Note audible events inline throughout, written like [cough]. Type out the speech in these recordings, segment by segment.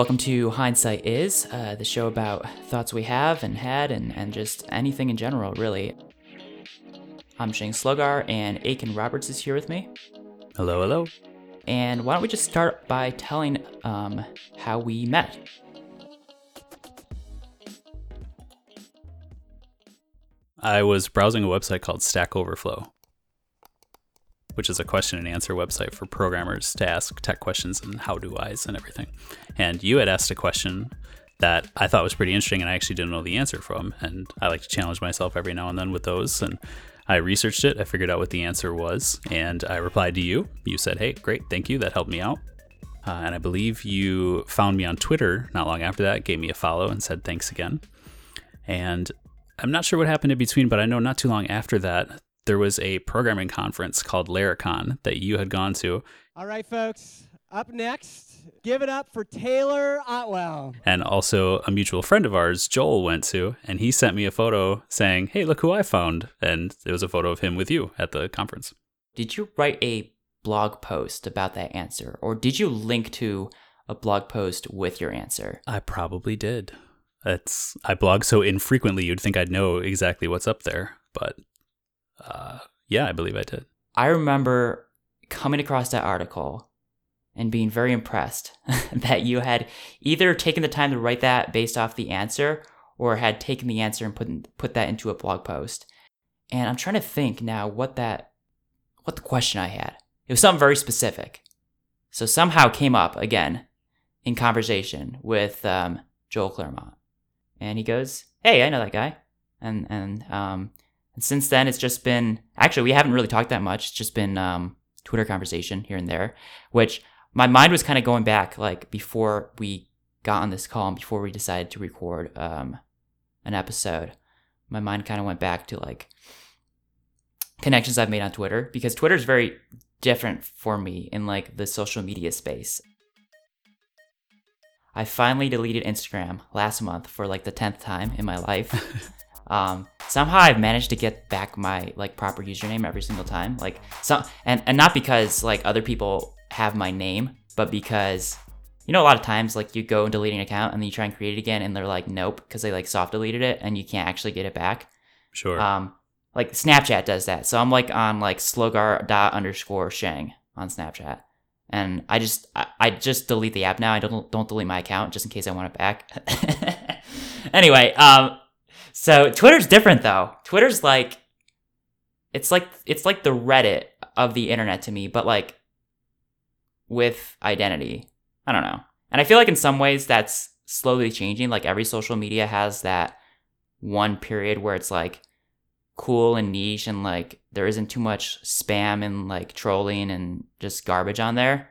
Welcome to Hindsight Is, uh, the show about thoughts we have and had and, and just anything in general, really. I'm Shane Slogar, and Aiken Roberts is here with me. Hello, hello. And why don't we just start by telling um, how we met? I was browsing a website called Stack Overflow, which is a question and answer website for programmers to ask tech questions and how do I's and everything. And you had asked a question that I thought was pretty interesting and I actually didn't know the answer from. And I like to challenge myself every now and then with those. And I researched it, I figured out what the answer was, and I replied to you. You said, Hey, great, thank you, that helped me out. Uh, and I believe you found me on Twitter not long after that, gave me a follow, and said thanks again. And I'm not sure what happened in between, but I know not too long after that, there was a programming conference called Laracon that you had gone to. All right, folks, up next, give it up for Taylor Otwell. And also a mutual friend of ours, Joel, went to, and he sent me a photo saying, Hey, look who I found. And it was a photo of him with you at the conference. Did you write a blog post about that answer, or did you link to a blog post with your answer? I probably did. It's I blog so infrequently you'd think I'd know exactly what's up there, but uh, yeah, I believe I did. I remember coming across that article and being very impressed [laughs] that you had either taken the time to write that based off the answer or had taken the answer and put put that into a blog post. And I'm trying to think now what that what the question I had. It was something very specific. So somehow came up again in conversation with um, Joel Clermont and he goes, "Hey, I know that guy," and and um, and since then it's just been actually we haven't really talked that much. It's just been um, Twitter conversation here and there, which my mind was kind of going back like before we got on this call and before we decided to record um, an episode. My mind kind of went back to like connections I've made on Twitter because Twitter is very different for me in like the social media space. I finally deleted Instagram last month for like the 10th time in my life. [laughs] um, somehow I've managed to get back my like proper username every single time. Like some and, and not because like other people have my name, but because you know a lot of times like you go and delete an account and then you try and create it again and they're like nope because they like soft deleted it and you can't actually get it back. Sure. Um, like Snapchat does that. So I'm like on like slogar dot underscore shang on Snapchat and I just I, I, just delete the app now. I don't don't delete my account just in case I want it back. [laughs] anyway, um, so Twitter's different though. Twitter's like it's like it's like the Reddit of the internet to me, but like with identity. I don't know, and I feel like in some ways that's slowly changing. Like every social media has that one period where it's like cool and niche and like there isn't too much spam and like trolling and just garbage on there.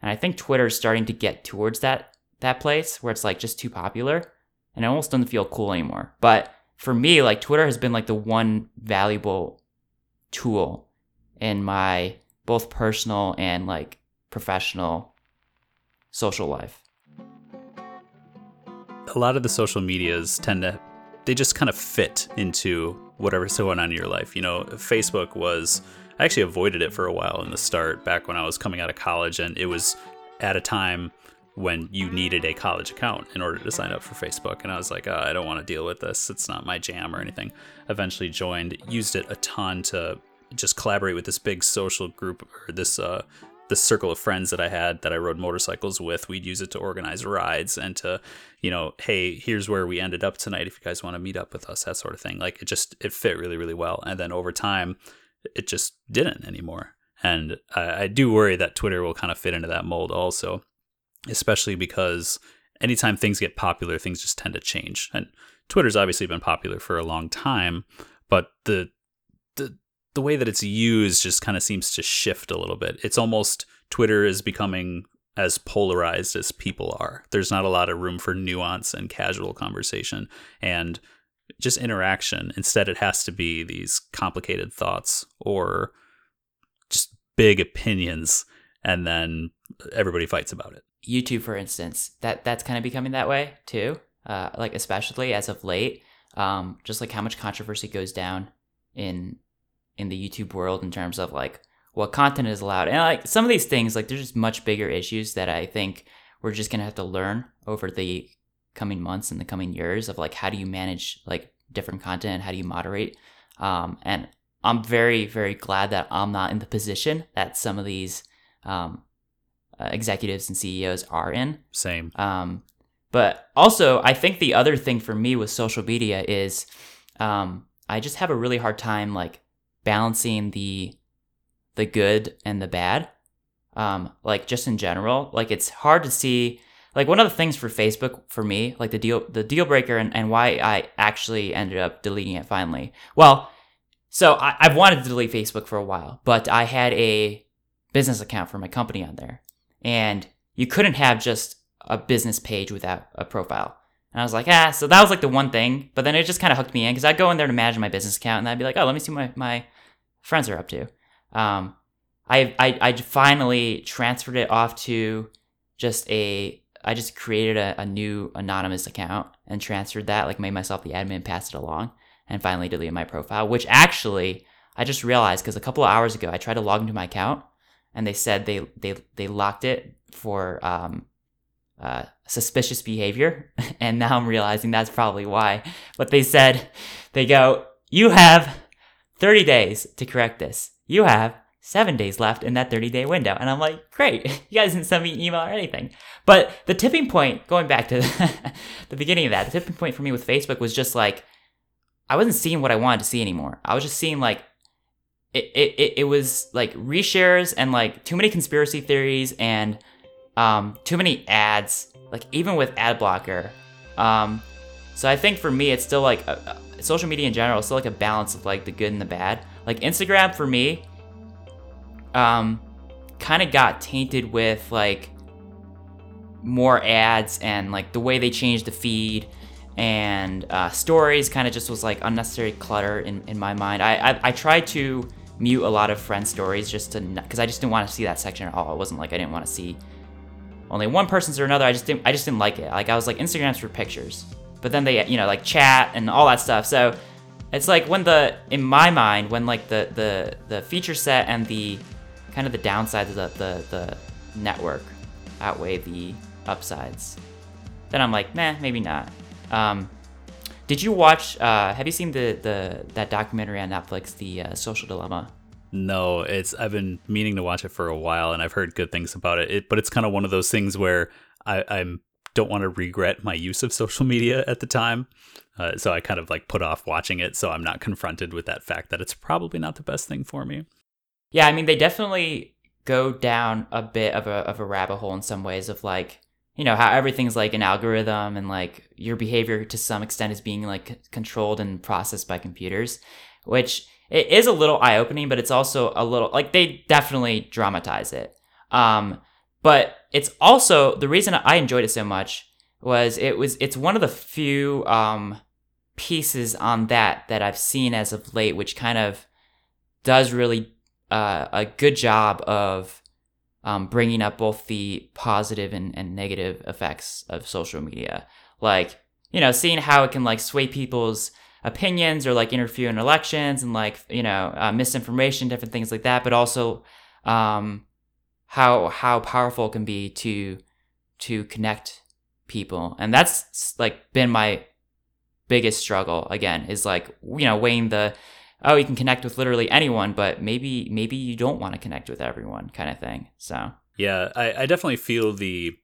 And I think Twitter's starting to get towards that that place where it's like just too popular and it almost doesn't feel cool anymore. But for me, like Twitter has been like the one valuable tool in my both personal and like professional social life. A lot of the social medias tend to they just kind of fit into whatever's going on in your life. You know, Facebook was, I actually avoided it for a while in the start back when I was coming out of college, and it was at a time when you needed a college account in order to sign up for Facebook. And I was like, oh, I don't want to deal with this. It's not my jam or anything. Eventually joined, used it a ton to just collaborate with this big social group or this uh, circle of friends that I had that I rode motorcycles with, we'd use it to organize rides and to, you know, hey, here's where we ended up tonight. If you guys want to meet up with us, that sort of thing. Like it just it fit really really well. And then over time, it just didn't anymore. And I, I do worry that Twitter will kind of fit into that mold also, especially because anytime things get popular, things just tend to change. And Twitter's obviously been popular for a long time, but the the the way that it's used just kind of seems to shift a little bit. It's almost Twitter is becoming as polarized as people are. There's not a lot of room for nuance and casual conversation and just interaction. Instead, it has to be these complicated thoughts or just big opinions, and then everybody fights about it. YouTube, for instance, that that's kind of becoming that way too. Uh, like especially as of late, um, just like how much controversy goes down in in the YouTube world in terms of like what content is allowed. And like some of these things, like there's just much bigger issues that I think we're just gonna have to learn over the coming months and the coming years of like how do you manage like different content how do you moderate. Um, and I'm very very glad that I'm not in the position that some of these um, uh, executives and CEOs are in. Same. Um, but also, I think the other thing for me with social media is um, I just have a really hard time like balancing the the good and the bad. Um, like just in general, like it's hard to see. Like one of the things for Facebook for me, like the deal the deal breaker and, and why I actually ended up deleting it finally. Well, so I, I've wanted to delete Facebook for a while, but I had a business account for my company on there, and you couldn't have just a business page without a profile. And I was like, ah, so that was like the one thing. But then it just kind of hooked me in because I'd go in there to manage my business account and I'd be like, oh, let me see what my, my friends are up to. Um, I, I, I finally transferred it off to just a, I just created a, a new anonymous account and transferred that, like made myself the admin, passed it along, and finally deleted my profile, which actually I just realized because a couple of hours ago I tried to log into my account and they said they, they, they locked it for, um, uh, suspicious behavior. [laughs] And now I'm realizing that's probably why. But they said, they go, you have 30 days to correct this. You have seven days left in that 30 day window. And I'm like, great. [laughs] You guys didn't send me an email or anything. But the tipping point, going back to [laughs] the beginning of that, the tipping point for me with Facebook was just like, I wasn't seeing what I wanted to see anymore. I was just seeing like, it, it, it was like reshares and like too many conspiracy theories and um, too many ads, like even with ad blocker. Um, so I think for me, it's still like a, a, social media in general, it's still like a balance of like the good and the bad. Like Instagram for me, um, kind of got tainted with like more ads and like the way they changed the feed and uh, stories kind of just was like unnecessary clutter in, in my mind. I, I, I tried to mute a lot of friend stories just to because I just didn't want to see that section at all. It wasn't like I didn't want to see only one person's or another. I just didn't I just didn't like it. Like I was like Instagram's for pictures, but then they you know like chat and all that stuff. So it's like when the in my mind when like the the the feature set and the kind of the downsides of the the, the network outweigh the upsides. Then I'm like, nah, maybe not. Um, did you watch? Uh, have you seen the the that documentary on Netflix, The uh, Social Dilemma? No, it's I've been meaning to watch it for a while, and I've heard good things about it. it but it's kind of one of those things where I I'm don't want to regret my use of social media at the time. Uh, so I kind of like put off watching it, so I'm not confronted with that fact that it's probably not the best thing for me. Yeah, I mean they definitely go down a bit of a of a rabbit hole in some ways of like you know how everything's like an algorithm and like your behavior to some extent is being like controlled and processed by computers, which it is a little eye opening, but it's also a little like they definitely dramatize it. Um, but it's also the reason I enjoyed it so much was it was it's one of the few um, pieces on that that I've seen as of late, which kind of does really uh, a good job of um, bringing up both the positive and, and negative effects of social media, like you know seeing how it can like sway people's opinions or like interfere in elections and like you know uh, misinformation, different things like that. But also um, how how powerful it can be to to connect people, and that's like been my biggest struggle. Again, is like you know weighing the oh you can connect with literally anyone, but maybe maybe you don't want to connect with everyone kind of thing. So yeah, I, I definitely feel the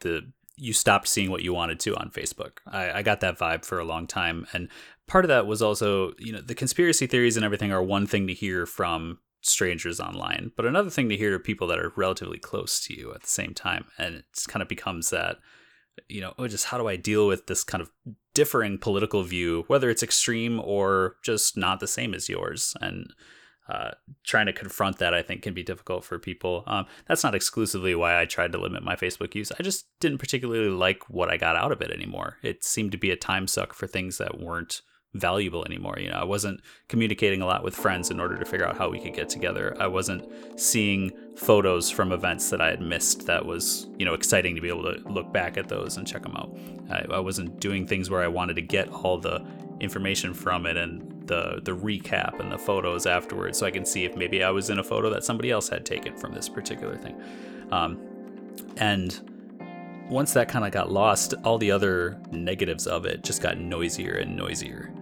the you stopped seeing what you wanted to on Facebook. I, I got that vibe for a long time. And part of that was also, you know, the conspiracy theories and everything are one thing to hear from strangers online, but another thing to hear to people that are relatively close to you at the same time. And it kind of becomes that, you know, oh, just how do I deal with this kind of differing political view, whether it's extreme or just not the same as yours? And uh, trying to confront that I think can be difficult for people. Um, that's not exclusively why I tried to limit my Facebook use. I just didn't particularly like what I got out of it anymore. It seemed to be a time suck for things that weren't valuable anymore. You know, I wasn't communicating a lot with friends in order to figure out how we could get together. I wasn't seeing photos from events that I had missed that was, you know, exciting to be able to look back at those and check them out. I, I wasn't doing things where I wanted to get all the information from it and the the recap and the photos afterwards, so I can see if maybe I was in a photo that somebody else had taken from this particular thing. Um, and once that kind of got lost, all the other negatives of it just got noisier and noisier.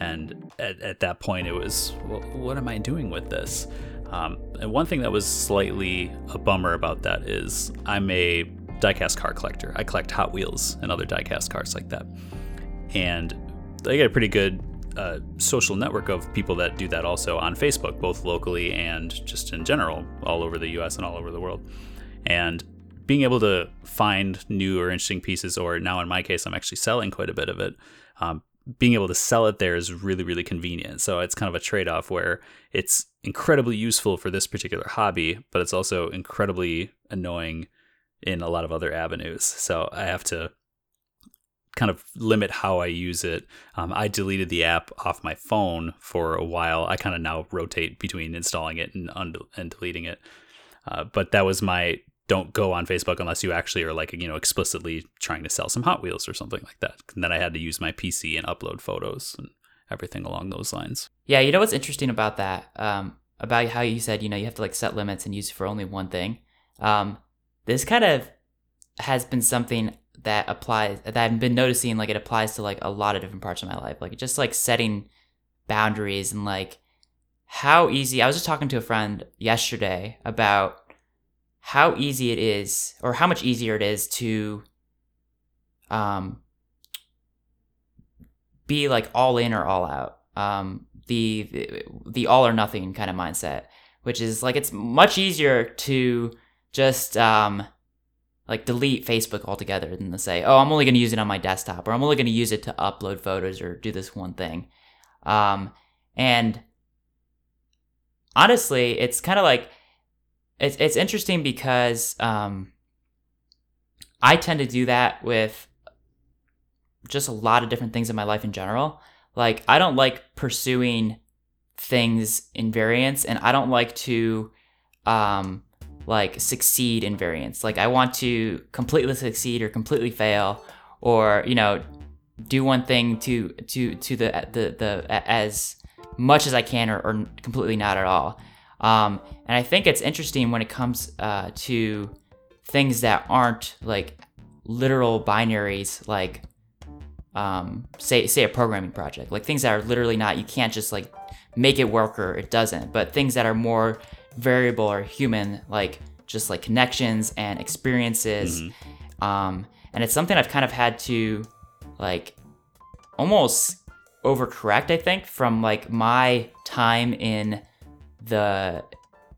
And at, at that point, it was, well, what am I doing with this? Um, and one thing that was slightly a bummer about that is I'm a diecast car collector. I collect Hot Wheels and other diecast cars like that. And I get a pretty good uh, social network of people that do that also on Facebook, both locally and just in general, all over the US and all over the world. And being able to find new or interesting pieces, or now in my case, I'm actually selling quite a bit of it. Um, being able to sell it there is really, really convenient. So it's kind of a trade off where it's incredibly useful for this particular hobby, but it's also incredibly annoying in a lot of other avenues. So I have to kind of limit how I use it. Um, I deleted the app off my phone for a while. I kind of now rotate between installing it and, and deleting it. Uh, but that was my don't go on Facebook unless you actually are like you know explicitly trying to sell some Hot Wheels or something like that. And then I had to use my PC and upload photos and everything along those lines. Yeah, you know what's interesting about that? Um, about how you said you know you have to like set limits and use it for only one thing. Um, this kind of has been something that applies that I've been noticing like it applies to like a lot of different parts of my life. Like just like setting boundaries and like how easy. I was just talking to a friend yesterday about how easy it is or how much easier it is to um be like all in or all out. Um the the, all or nothing kind of mindset which is like it's much easier to just um like delete facebook altogether than to say oh i'm only going to use it on my desktop or i'm only going to use it to upload photos or do this one thing. Um and honestly it's kind of like it's it's interesting because um, I tend to do that with just a lot of different things in my life in general. Like I don't like pursuing things in variance, and I don't like to um, like succeed in variance. Like I want to completely succeed or completely fail, or you know, do one thing to to to the the the as much as I can, or, or completely not at all. Um, and I think it's interesting when it comes uh, to things that aren't like literal binaries, like um, say say a programming project, like things that are literally not you can't just like make it work or it doesn't, but things that are more variable or human, like just like connections and experiences. Mm-hmm. Um, and it's something I've kind of had to like almost overcorrect, I think, from like my time in the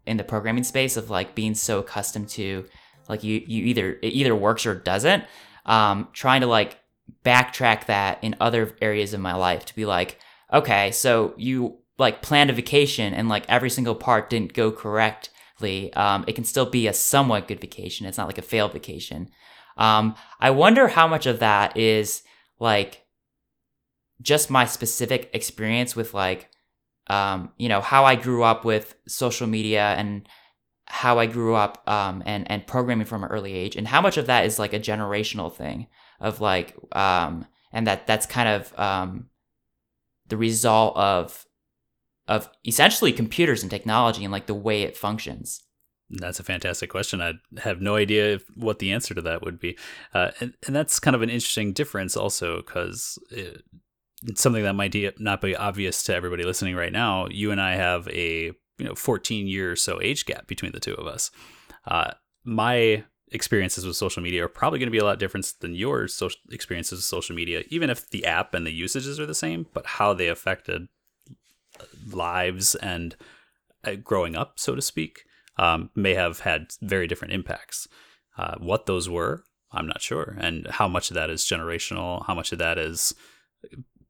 in the programming space of like being so accustomed to like you you either it either works or doesn't um trying to like backtrack that in other areas of my life to be like okay so you like planned a vacation and like every single part didn't go correctly um it can still be a somewhat good vacation it's not like a failed vacation. Um i wonder how much of that is like just my specific experience with like um, you know, how I grew up with social media and how I grew up um, and and programming from an early age, and how much of that is like a generational thing of like, um, and that that's kind of um, the result of of essentially computers and technology and like the way it functions. That's a fantastic question. I have no idea what the answer to that would be, uh, and, and that's kind of an interesting difference also because something that might not be obvious to everybody listening right now, you and I have a you know 14 year or so age gap between the two of us. Uh, my experiences with social media are probably going to be a lot different than your social experiences with social media, even if the app and the usages are the same. But how they affected lives and uh, growing up, so to speak, um, may have had very different impacts. Uh, what those were, I'm not sure, and how much of that is generational, how much of that is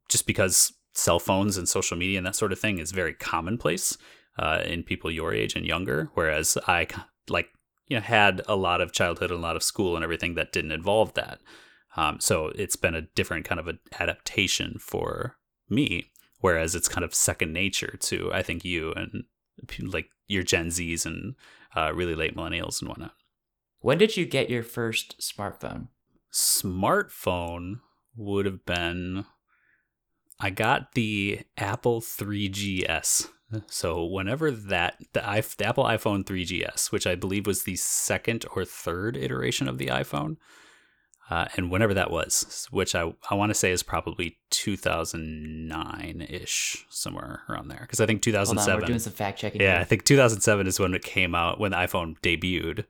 just because cell phones and social media and that sort of thing is very commonplace uh, in people your age and younger. Whereas I like you know had a lot of childhood and a lot of school and everything that didn't involve that. Um, so it's been a different kind of an adaptation for me. Whereas it's kind of second nature to I think you and like your Gen Zs and uh, really late millennials and whatnot. When did you get your first smartphone? Smartphone would have been I got the Apple 3GS. So whenever that the, the, Apple iPhone 3GS, which I believe was the second or third iteration of the iPhone, uh, and whenever that was, which I I want to say is probably 2009 ish, somewhere around there, because I think Hold on, 2007. we're doing some fact checking. yeah, I think 2007 is when it came out when the iPhone debuted,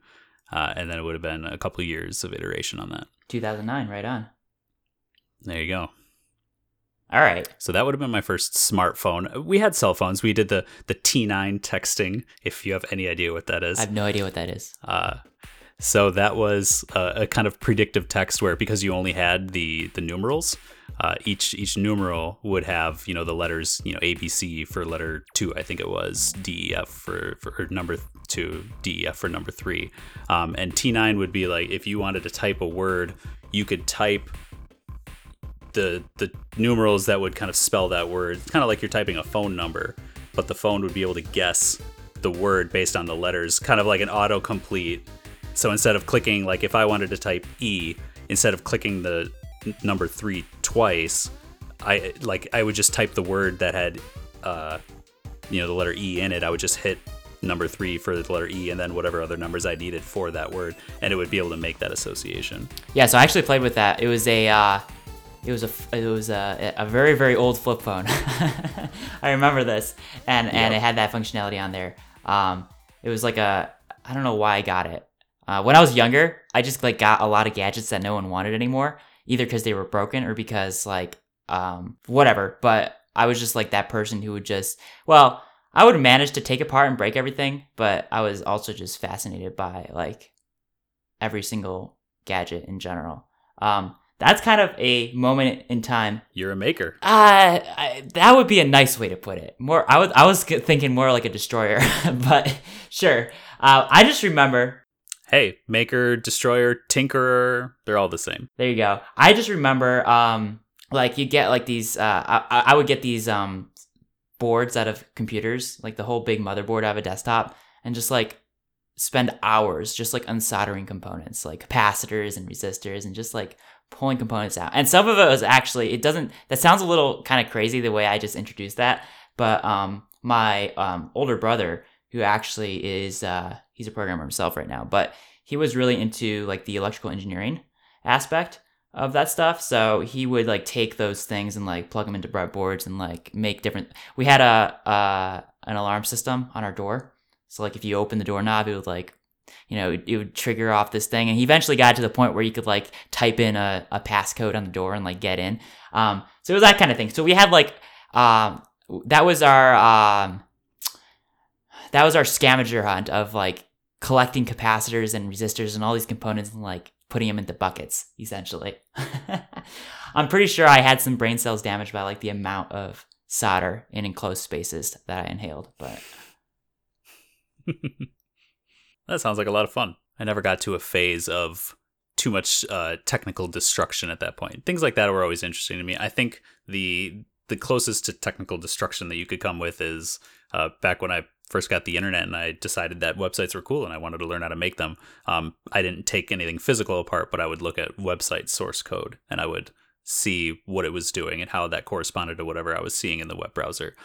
uh, and then it would have been a couple years of iteration on that. 2009, right on. There you go. All right. So that would have been my first smartphone. We had cell phones. We did the the T9 texting. If you have any idea what that is, I have no idea what that is. Uh, so that was a, a kind of predictive text where because you only had the the numerals, uh, each each numeral would have you know the letters you know A B C for letter two I think it was D E F for for number two D E F for number three, um, and T nine would be like if you wanted to type a word, you could type the the numerals that would kind of spell that word. It's kind of like you're typing a phone number, but the phone would be able to guess the word based on the letters, kind of like an autocomplete. So instead of clicking, like if I wanted to type E, instead of clicking the n- number three twice, I like I would just type the word that had, uh, you know, the letter E in it. I would just hit number three for the letter E, and then whatever other numbers I needed for that word, and it would be able to make that association. Yeah, so I actually played with that. It was a, uh, it was a, it was a, a very very old flip phone. [laughs] I remember this, and and it had that functionality on there. Um, it was like a, I don't know why I got it. Uh, when I was younger, I just like got a lot of gadgets that no one wanted anymore, either because they were broken or because like, um, whatever. But I was just like that person who would just, well, I would manage to take apart and break everything, but I was also just fascinated by like every single gadget in general. Um, that's kind of a moment in time. You're a maker. Uh, I, that would be a nice way to put it. More, I was, I was thinking more like a destroyer, [laughs] but sure. Uh, I just remember. Hey, maker, destroyer, tinkerer, they're all the same. There you go. I just remember, um, like you get like these. Uh, I, I would get these um boards out of computers, like the whole big motherboard out of a desktop, and just like spend hours just like unsoldering components, like capacitors and resistors, and just like pulling components out. And some of it was actually it doesn't. That sounds a little kind of crazy the way I just introduced that, but um, my um older brother who actually is uh he's a programmer himself right now, but he was really into like the electrical engineering aspect of that stuff. So he would like take those things and like plug them into breadboards and like make different. We had a uh, an alarm system on our door, so like if you open the doorknob, it would like you know it would trigger off this thing. And he eventually got to the point where you could like type in a, a passcode on the door and like get in. Um, so it was that kind of thing. So we had like um, that was our um, that was our scavenger hunt of like collecting capacitors and resistors and all these components and like putting them into buckets essentially [laughs] i'm pretty sure i had some brain cells damaged by like the amount of solder in enclosed spaces that i inhaled but [laughs] That sounds like a lot of fun. I never got to a phase of too much uh, technical destruction at that point. Things like that were always interesting to me. I think the the closest to technical destruction that you could come with is uh, back when I first got the internet and I decided that websites were cool and I wanted to learn how to make them. Um, I didn't take anything physical apart, but I would look at website source code and I would see what it was doing and how that corresponded to whatever I was seeing in the web browser.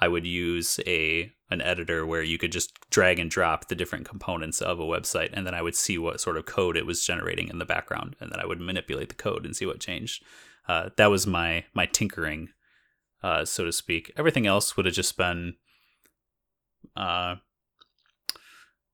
I would use a an editor where you could just drag and drop the different components of a website, and then I would see what sort of code it was generating in the background, and then I would manipulate the code and see what changed. Uh, that was my my tinkering, uh, so to speak. Everything else would have just been, uh,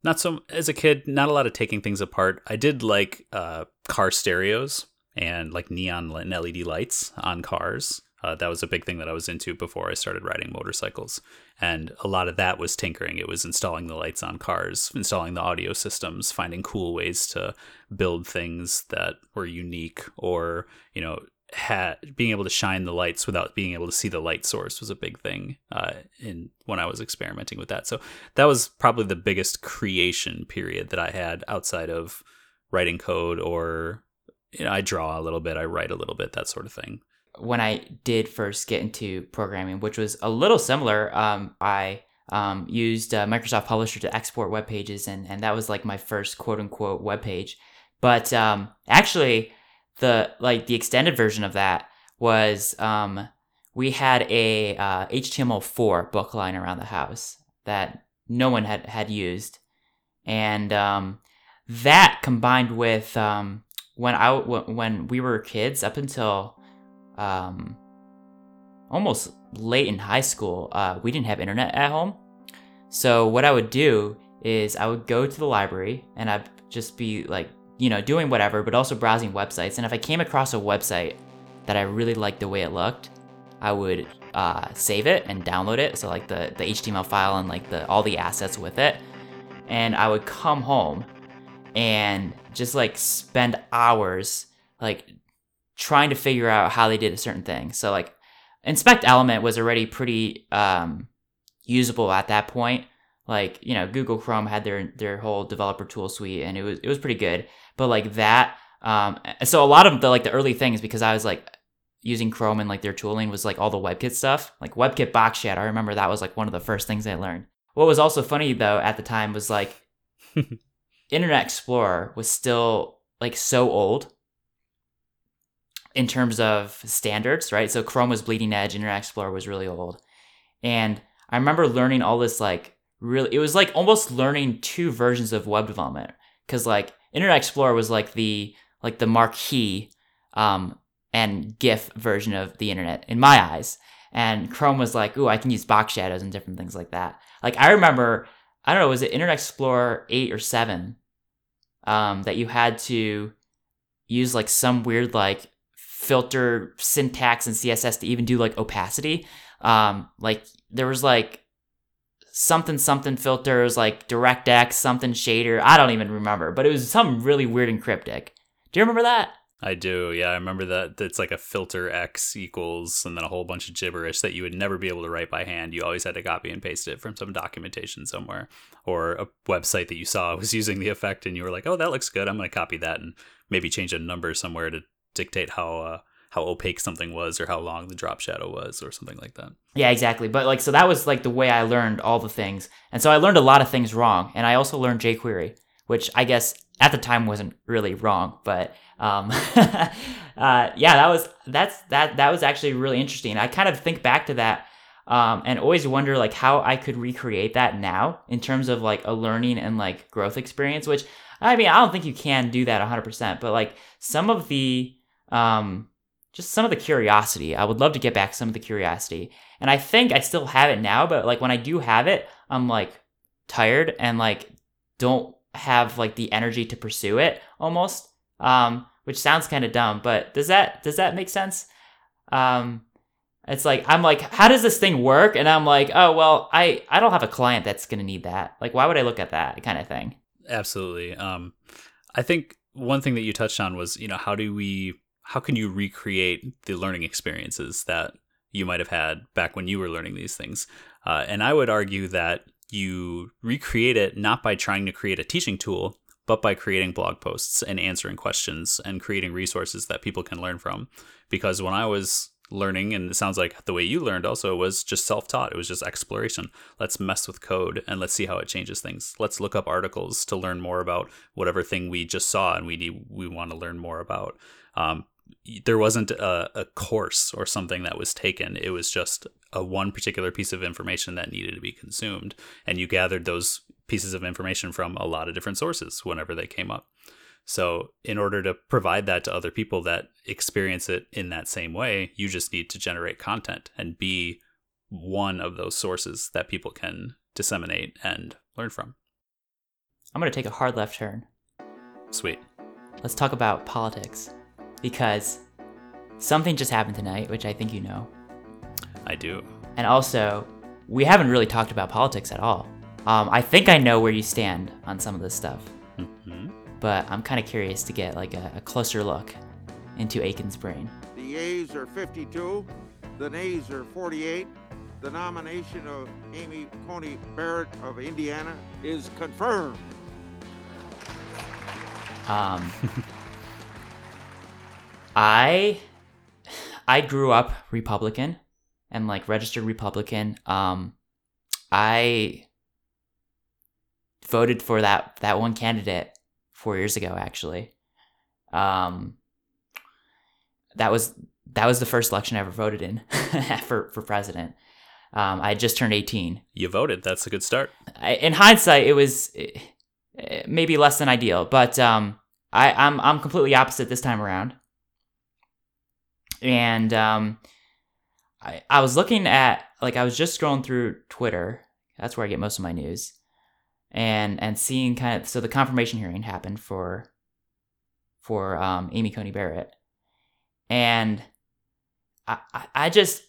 not so as a kid. Not a lot of taking things apart. I did like uh, car stereos and like neon LED lights on cars. Uh, that was a big thing that I was into before I started riding motorcycles. And a lot of that was tinkering. It was installing the lights on cars, installing the audio systems, finding cool ways to build things that were unique or, you know, had being able to shine the lights without being able to see the light source was a big thing uh, in when I was experimenting with that. So that was probably the biggest creation period that I had outside of writing code or you know, I draw a little bit, I write a little bit, that sort of thing. When I did first get into programming, which was a little similar, um, I um, used uh, Microsoft Publisher to export web pages, and, and that was like my first quote unquote web page. But um, actually, the like the extended version of that was um, we had a uh, HTML4 book line around the house that no one had had used, and um, that combined with um, when I when we were kids, up until um, almost late in high school, uh, we didn't have internet at home. So what I would do is I would go to the library and I'd just be like, you know, doing whatever, but also browsing websites. And if I came across a website that I really liked the way it looked, I would uh, save it and download it. So like the the HTML file and like the all the assets with it, and I would come home and just like spend hours like trying to figure out how they did a certain thing. So like Inspect Element was already pretty um, usable at that point. Like you know, Google Chrome had their their whole developer tool suite, and it was it was pretty good. But like that, um, so a lot of the like the early things because I was like using Chrome and like their tooling was like all the WebKit stuff, like WebKit box shadow. I remember that was like one of the first things I learned. What was also funny though at the time was like [laughs] Internet Explorer was still like so old in terms of standards, right? So Chrome was bleeding edge, Internet Explorer was really old. And I remember learning all this like really it was like almost learning two versions of web development cuz like Internet Explorer was like the like the marquee um and GIF version of the internet in my eyes. And Chrome was like, ooh, I can use box shadows and different things like that. Like I remember, I don't know, was it Internet Explorer 8 or 7 um, that you had to use like some weird like filter syntax and CSS to even do like opacity. Um, like there was like something something filters like DirectX something shader. I don't even remember, but it was something really weird and cryptic. Do you remember that? I do, yeah. I remember that. It's like a filter x equals and then a whole bunch of gibberish that you would never be able to write by hand. You always had to copy and paste it from some documentation somewhere or a website that you saw [laughs] was using the effect and you were like, oh, that looks good. I'm going to copy that and maybe change a number somewhere to dictate how uh, how opaque something was or how long the drop shadow was or something like that. Yeah, exactly. But like, so that was like the way I learned all the things. And so I learned a lot of things wrong. And I also learned jQuery, which I guess at the time wasn't really wrong, but um, [laughs] uh, yeah, that was that's that that was actually really interesting. I kind of think back to that um, and always wonder like how I could recreate that now in terms of like a learning and like growth experience. Which I mean, I don't think you can do that 100%, but like some of the um, just some of the curiosity, I would love to get back some of the curiosity, and I think I still have it now. But like when I do have it, I'm like tired and like don't have like the energy to pursue it almost um, which sounds kind of dumb, but does that does that make sense? Um, it's like I'm like, how does this thing work? And I'm like, oh well, I I don't have a client that's gonna need that. Like, why would I look at that kind of thing? Absolutely. Um, I think one thing that you touched on was, you know, how do we, how can you recreate the learning experiences that you might have had back when you were learning these things? Uh, and I would argue that you recreate it not by trying to create a teaching tool, but by creating blog posts and answering questions and creating resources that people can learn from. Because when I was learning, and it sounds like the way you learned also was just self taught, it was just exploration. Let's mess with code and let's see how it changes things. Let's look up articles to learn more about whatever thing we just saw and we need, we want to learn more about. Um, there wasn't a, a, course or something that was taken. It was just a one particular piece of information that needed to be consumed, and you gathered those pieces of information from a lot of different sources whenever they came up. So, in order to provide that to other people that experience it in that same way, you just need to generate content and be one of those sources that people can disseminate and learn from. I'm going to take a hard left turn. Sweet. Let's talk about politics because something just happened tonight, which I think you know. I do. And also, we haven't really talked about politics at all. Um, I think I know where you stand on some of this stuff, mm-hmm. but I'm kind of curious to get like a, a, closer look into Aiken's brain. The yeas are 52, the nays are 48. The nomination of Amy Coney Barrett of Indiana is confirmed. Um, [laughs] I I grew up Republican and like registered Republican. Um, I voted for that that one candidate four years ago actually. Um that was that was the first election i ever voted in [laughs] for for president. Um i just turned 18 you voted. That's a good start. I, in hindsight it was eh, maybe less than ideal but um I I'm I'm completely opposite this time around. And um I I was looking at like I was just scrolling through Twitter. That's where I get most of my news. And and seeing kind of so the confirmation hearing happened for for um Amy Coney Barrett. And I, I, I just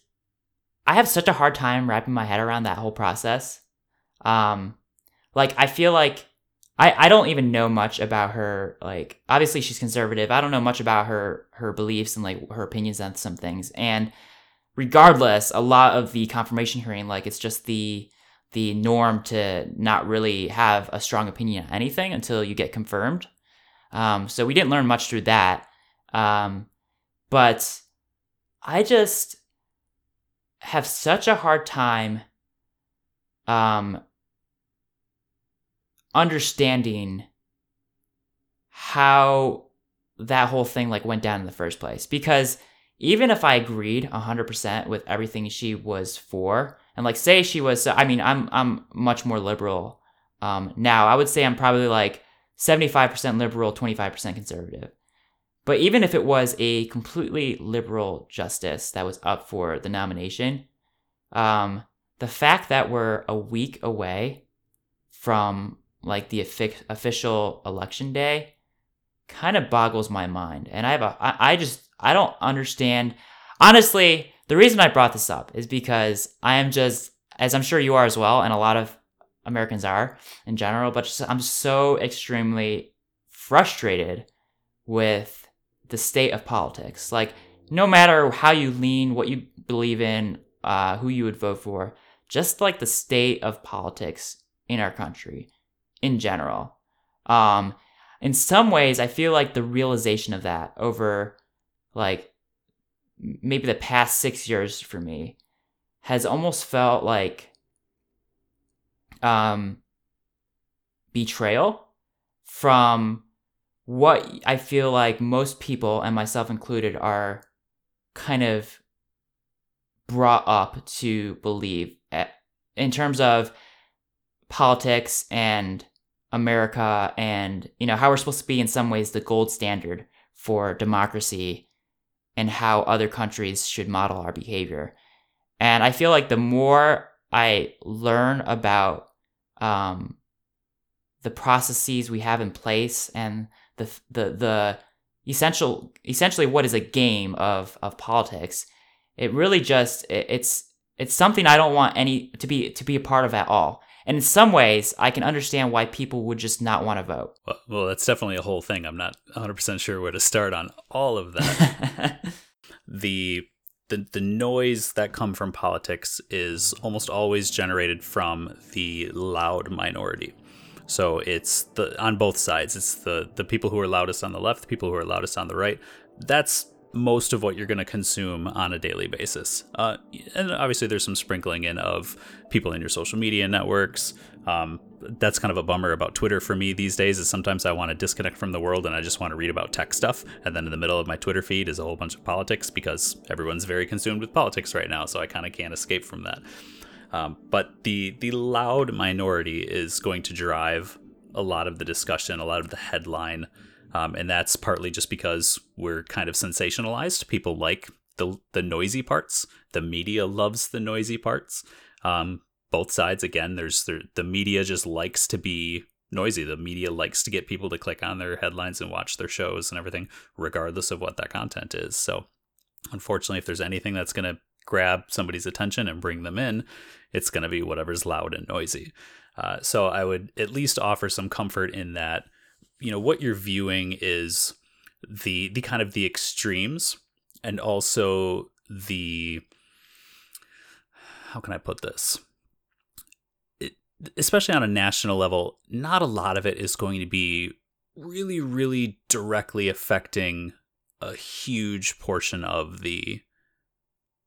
I have such a hard time wrapping my head around that whole process. Um like I feel like I, I don't even know much about her like obviously she's conservative. I don't know much about her her beliefs and like her opinions on some things. And regardless a lot of the confirmation hearing like it's just the the norm to not really have a strong opinion on anything until you get confirmed. Um, so we didn't learn much through that. Um, but i just have such a hard time um, understanding how that whole thing like went down in the first place. Because even if i agreed 100% with everything she was for and like say she was i mean i'm i'm much more liberal um now. I would say i'm probably like 75% liberal 25% conservative. But even if it was a completely liberal justice that was up for the nomination um the fact that we're a week away from like the official election day kind of boggles my mind. And i have a I, just i don't understand. Honestly the reason i brought this up is because i am just as i'm sure you are as well and a lot of americans are in general but just, i'm so extremely frustrated with the state of politics. Like no matter how you lean what you believe in uh, who you would vote for just like the state of politics in our country in general. Um, in some ways, I feel like the realization of that over like maybe the past six years for me has almost felt like um, betrayal from what I feel like most people, and myself included, are kind of brought up to believe at, eh, in terms of politics and America and you know how we're supposed to be in some ways the gold standard for democracy and how other countries should model our behavior. And I feel like the more I learn about um, the processes we have in place and the the the essential essentially what is a game of of politics, it really just it, it's it's something I don't want any to be to be a part of at all. And in some ways, I can understand why people would just not want to vote. Well, well that's definitely a whole thing. I'm not 100% sure where to start on all of that. [laughs] the the the noise that come from politics is almost always generated from the loud minority. So it's the on both sides. It's the the people who are loudest on the left, the people who are loudest on the right. That's most of what you're going to consume on a daily basis. Uh, and obviously, there's some sprinkling in of people in your social media networks. Um, that's kind of a bummer about Twitter for me these days. Is sometimes I want to disconnect from the world and I just want to read about tech stuff, and then in the middle of my Twitter feed is a whole bunch of politics because everyone's very consumed with politics right now. So I kind of can't escape from that. Um, but the the loud minority is going to drive a lot of the discussion, a lot of the headline um, and that's partly just because we're kind of sensationalized. People like the the noisy parts. The media loves the noisy parts. Um, both sides, again, there's the, the media just likes to be noisy. The media likes to get people to click on their headlines and watch their shows and everything, regardless of what that content is. So, unfortunately, if there's anything that's going to grab somebody's attention and bring them in, it's going to be whatever's loud and noisy. Uh, so, I would at least offer some comfort in that you know what you're viewing is the the kind of the extremes and also the how can I put this? It, especially on a national level, not a lot of it is going to be really, really directly affecting a huge portion of the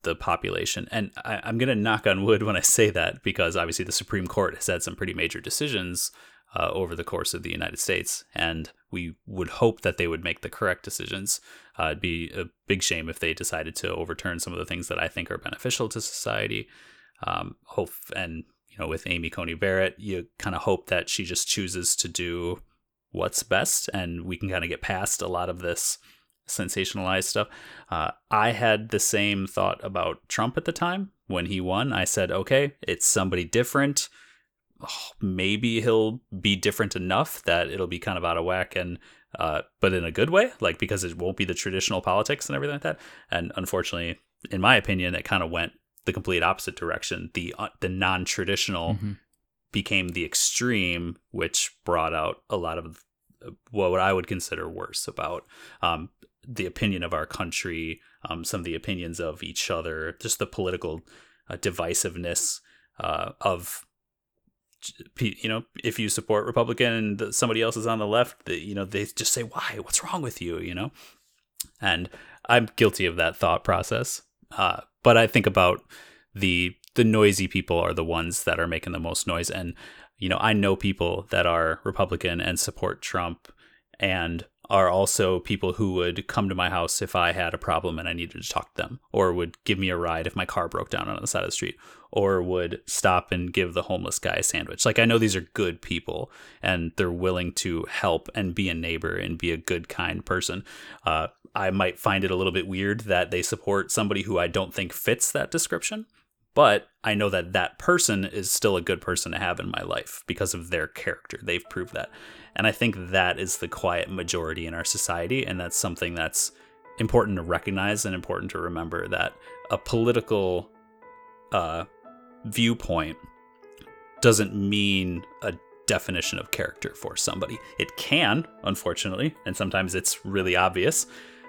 the population. And I, am going to knock on wood when I say that because obviously the Supreme Court has had some pretty major decisions uh, over the course of the United States. And we would hope that they would make the correct decisions. Uh, it'd be a big shame if they decided to overturn some of the things that I think are beneficial to society. Um, hope and you know, with Amy Coney Barrett, you kind of hope that she just chooses to do what's best, and we can kind of get past a lot of this sensationalized stuff. Uh, I had the same thought about Trump at the time when he won. I said, okay, it's somebody different. Oh, maybe he'll be different enough that it'll be kind of out of whack and uh, but in a good way, like because it won't be the traditional politics and everything like that. And unfortunately, in my opinion, it kind of went the complete opposite direction. The uh, the non traditional mm-hmm. became the extreme, which brought out a lot of uh, what I would consider worse about um, the opinion of our country, um, some of the opinions of each other, just the political uh, divisiveness uh, of you know if you support republican and somebody else is on the left you know they just say why? What's wrong with you? You know? And i'm guilty of that thought process. Uh, but I think about the the noisy people are the ones that are making the most noise, and you know I know people that are Republican and support Trump, and are also people who would come to my house if I had a problem and I needed to talk to them, or would give me a ride if my car broke down on the side of the street, or would stop and give the homeless guy a sandwich. Like, I know these are good people and they're willing to help and be a neighbor and be a good, kind person. Uh, I might find it a little bit weird that they support somebody who I don't think fits that description, but I know that that person is still a good person to have in my life because of their character. They've proved that. And I think that is the quiet majority in our society. And that's something that's important to recognize and important to remember that a political uh, viewpoint doesn't mean a definition of character for somebody. It can, unfortunately, and sometimes it's really obvious.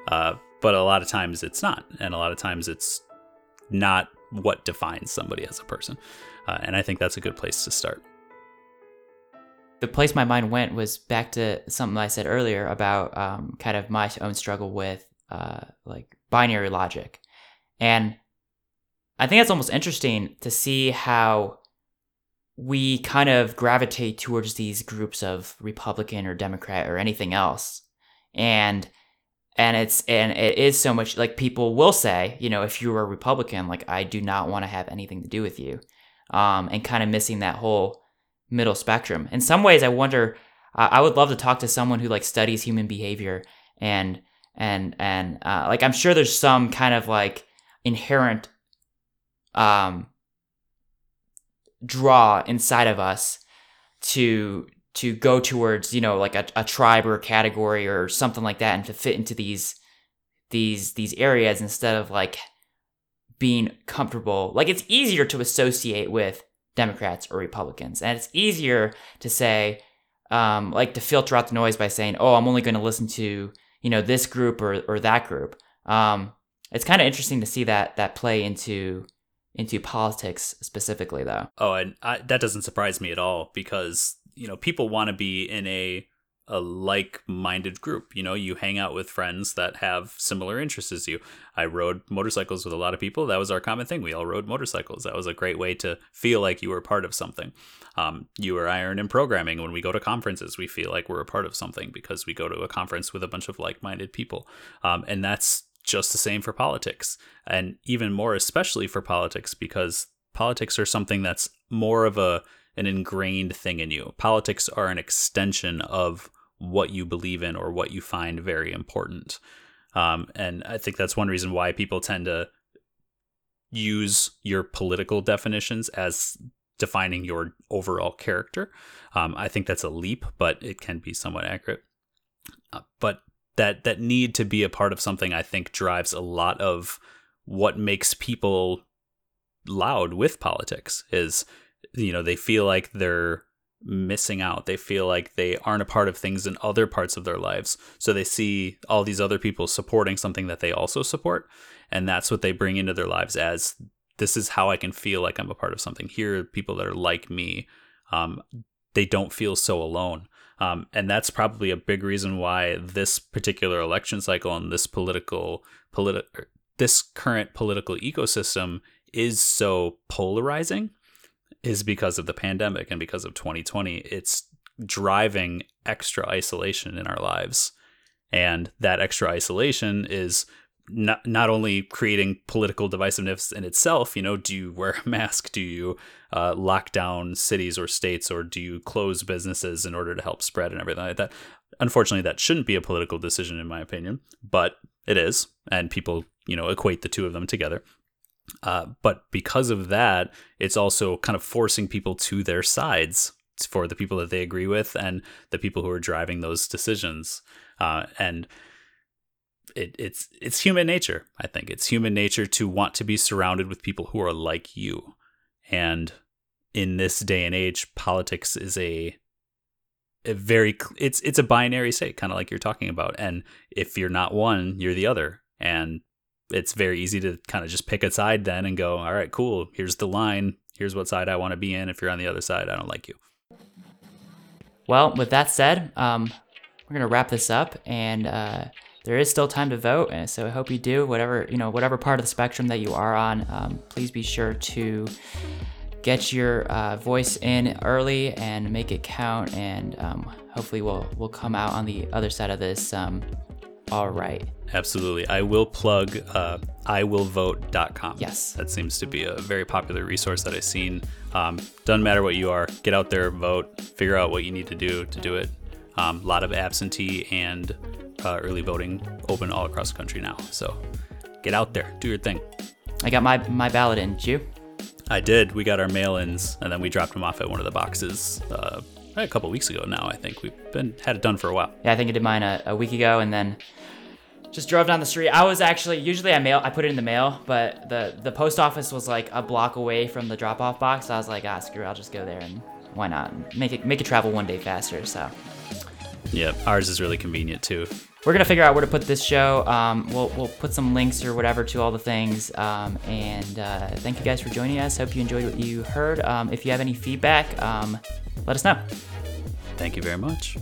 Uh, but a lot of times it's not, and a lot of times it's not what defines somebody as a person. Uh, and I think that's a good place to start. The place my mind went was back to something I said earlier about um, kind of my own struggle with uh, like binary logic, and I think it's almost interesting to see how we kind of gravitate towards these groups of Republican or Democrat or anything else, and and it's and it is so much like people will say you know if you're a republican like i do not want to have anything to do with you um, and kind of missing that whole middle spectrum. In some ways i wonder uh, i would love to talk to someone who like studies human behavior and and and uh, like i'm sure there's some kind of like inherent um draw inside of us to to go towards you know like a, a tribe or a category or something like that and to fit into these these these areas instead of like being comfortable. Like it's easier to associate with democrats or republicans. And it's easier to say um, like to filter out the noise by saying oh i'm only going to listen to you know this group or, or that group. Um, it's kind of interesting to see that that play into into politics specifically though. Oh and I, that doesn't surprise me at all because you know people want to be in a a like-minded group you know? You hang out with friends that have similar interests as you. I rode motorcycles with a lot of people. That was our common thing. We all rode motorcycles. That was a great way to feel like you were part of something. Um, you or i are in programming. When we go to conferences we feel like we're a part of something because we go to a conference with a bunch of like-minded people. Um, and that's just the same for politics. And even more especially for politics because politics are something that's more of a an ingrained thing in you. Politics are an extension of what you believe in or what you find very important. Um, and I think that's one reason why people tend to use your political definitions as defining your overall character. Um, I think that's a leap, but it can be somewhat accurate. Uh, but that that need to be a part of something, I think, drives a lot of what makes people loud with politics. Is you know they feel like they're missing out. They feel like they aren't a part of things in other parts of their lives. So they see all these other people supporting something that they also support and that's what they bring into their lives as this is how i can feel like i'm a part of something. Here are people that are like me. Um, they don't feel so alone. Um, and that's probably a big reason why this particular election cycle and this political politi- this current political ecosystem is so polarizing is because of the pandemic and because of 2020. It's driving extra isolation in our lives. And that extra isolation is not not only creating political divisiveness in itself, you know, do you wear a mask? Do you uh, lock down cities or states, or do you close businesses in order to help spread and everything like that? Unfortunately, that shouldn't be a political decision, in my opinion, but it is, and people, you know, equate the two of them together. Uh, but because of that, it's also kind of forcing people to their sides for the people that they agree with and the people who are driving those decisions. Uh, and it, it's it's human nature. I think it's human nature to want to be surrounded with people who are like you. And in this day and age, politics is a a very it's it's a binary state, kind of like you're talking about. And if you're not one, you're the other. And it's very easy to kind of just pick a side then and go, all right, cool. Here's the line. Here's what side I want to be in. If you're on the other side, I don't like you. Well, with that said, um, we're gonna wrap this up, and uh, there is still time to vote. And so I hope you do whatever you know, whatever part of the spectrum that you are on. Um, please be sure to get your uh, voice in early and make it count. And um, hopefully, we'll we'll come out on the other side of this um, all right. Absolutely. I will plug uh, iwillvote.com. Yes. That seems to be a very popular resource that I've seen. Um, doesn't matter what you are, get out there, vote, figure out what you need to do to do it. A um, lot of absentee and uh, early voting open all across the country now. So get out there, do your thing. I got my, my ballot in. Did you? I did. We got our mail ins and then we dropped them off at one of the boxes uh, a couple weeks ago now. I think we've been had it done for a while. Yeah, I think I did mine a, a week ago, and then just drove down the street. I was actually usually I mail I put it in the mail, but the the post office was like a block away from the drop off box. So I was like, ah, screw, I'll just go there and why not make it make it travel one day faster. So yeah, ours is really convenient too we're gonna figure out where to put this show. Um, we'll, we'll put some links or whatever to all the things. Um, and uh, thank you guys for joining us. Hope you enjoyed what you heard. Um, if you have any feedback, um, let us know. Thank you very much.